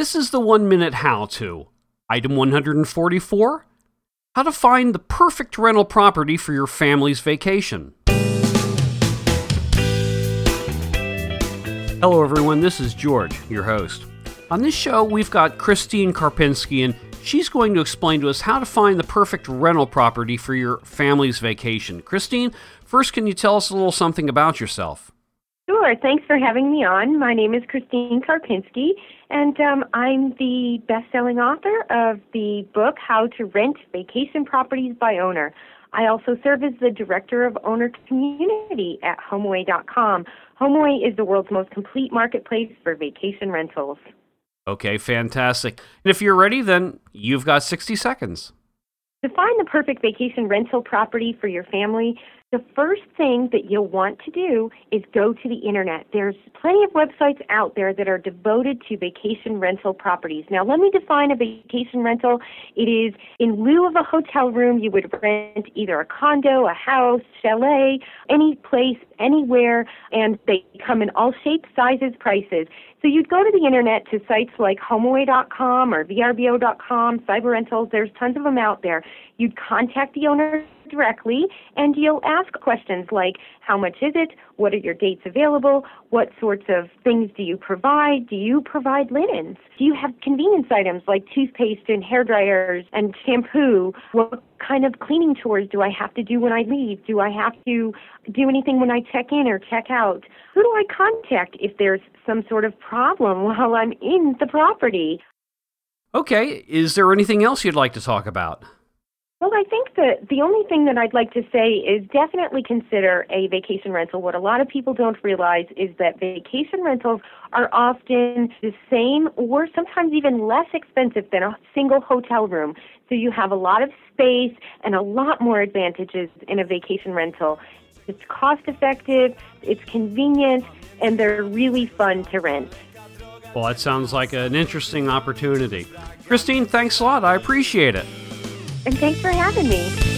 This is the one minute how to. Item 144 How to find the perfect rental property for your family's vacation. Hello, everyone. This is George, your host. On this show, we've got Christine Karpinski, and she's going to explain to us how to find the perfect rental property for your family's vacation. Christine, first, can you tell us a little something about yourself? Sure. Thanks for having me on. My name is Christine Karpinski, and um, I'm the best-selling author of the book How to Rent Vacation Properties by Owner. I also serve as the director of owner community at HomeAway.com. HomeAway is the world's most complete marketplace for vacation rentals. Okay, fantastic. And if you're ready, then you've got 60 seconds. To find the perfect vacation rental property for your family, the first thing that you'll want to do is go to the internet. There's plenty of websites out there that are devoted to vacation rental properties. Now, let me define a vacation rental. It is in lieu of a hotel room, you would rent either a condo, a house, chalet, any place, anywhere, and they come in all shapes, sizes, prices. So you'd go to the internet to sites like HomeAway.com or VRBO.com, Cyber Rentals. There's tons of them out there. You'd contact the owner directly and you'll ask questions like how much is it? What are your dates available? What sorts of things do you provide? Do you provide linens? Do you have convenience items like toothpaste and hair dryers and shampoo? What kind of cleaning chores do I have to do when I leave? Do I have to do anything when I check in or check out? Who do I contact if there's some sort of problem while I'm in the property? Okay, is there anything else you'd like to talk about? Well, I think that the only thing that I'd like to say is definitely consider a vacation rental. What a lot of people don't realize is that vacation rentals are often the same or sometimes even less expensive than a single hotel room. So you have a lot of space and a lot more advantages in a vacation rental. It's cost effective, it's convenient, and they're really fun to rent. Well, that sounds like an interesting opportunity. Christine, thanks a lot. I appreciate it and thanks for having me.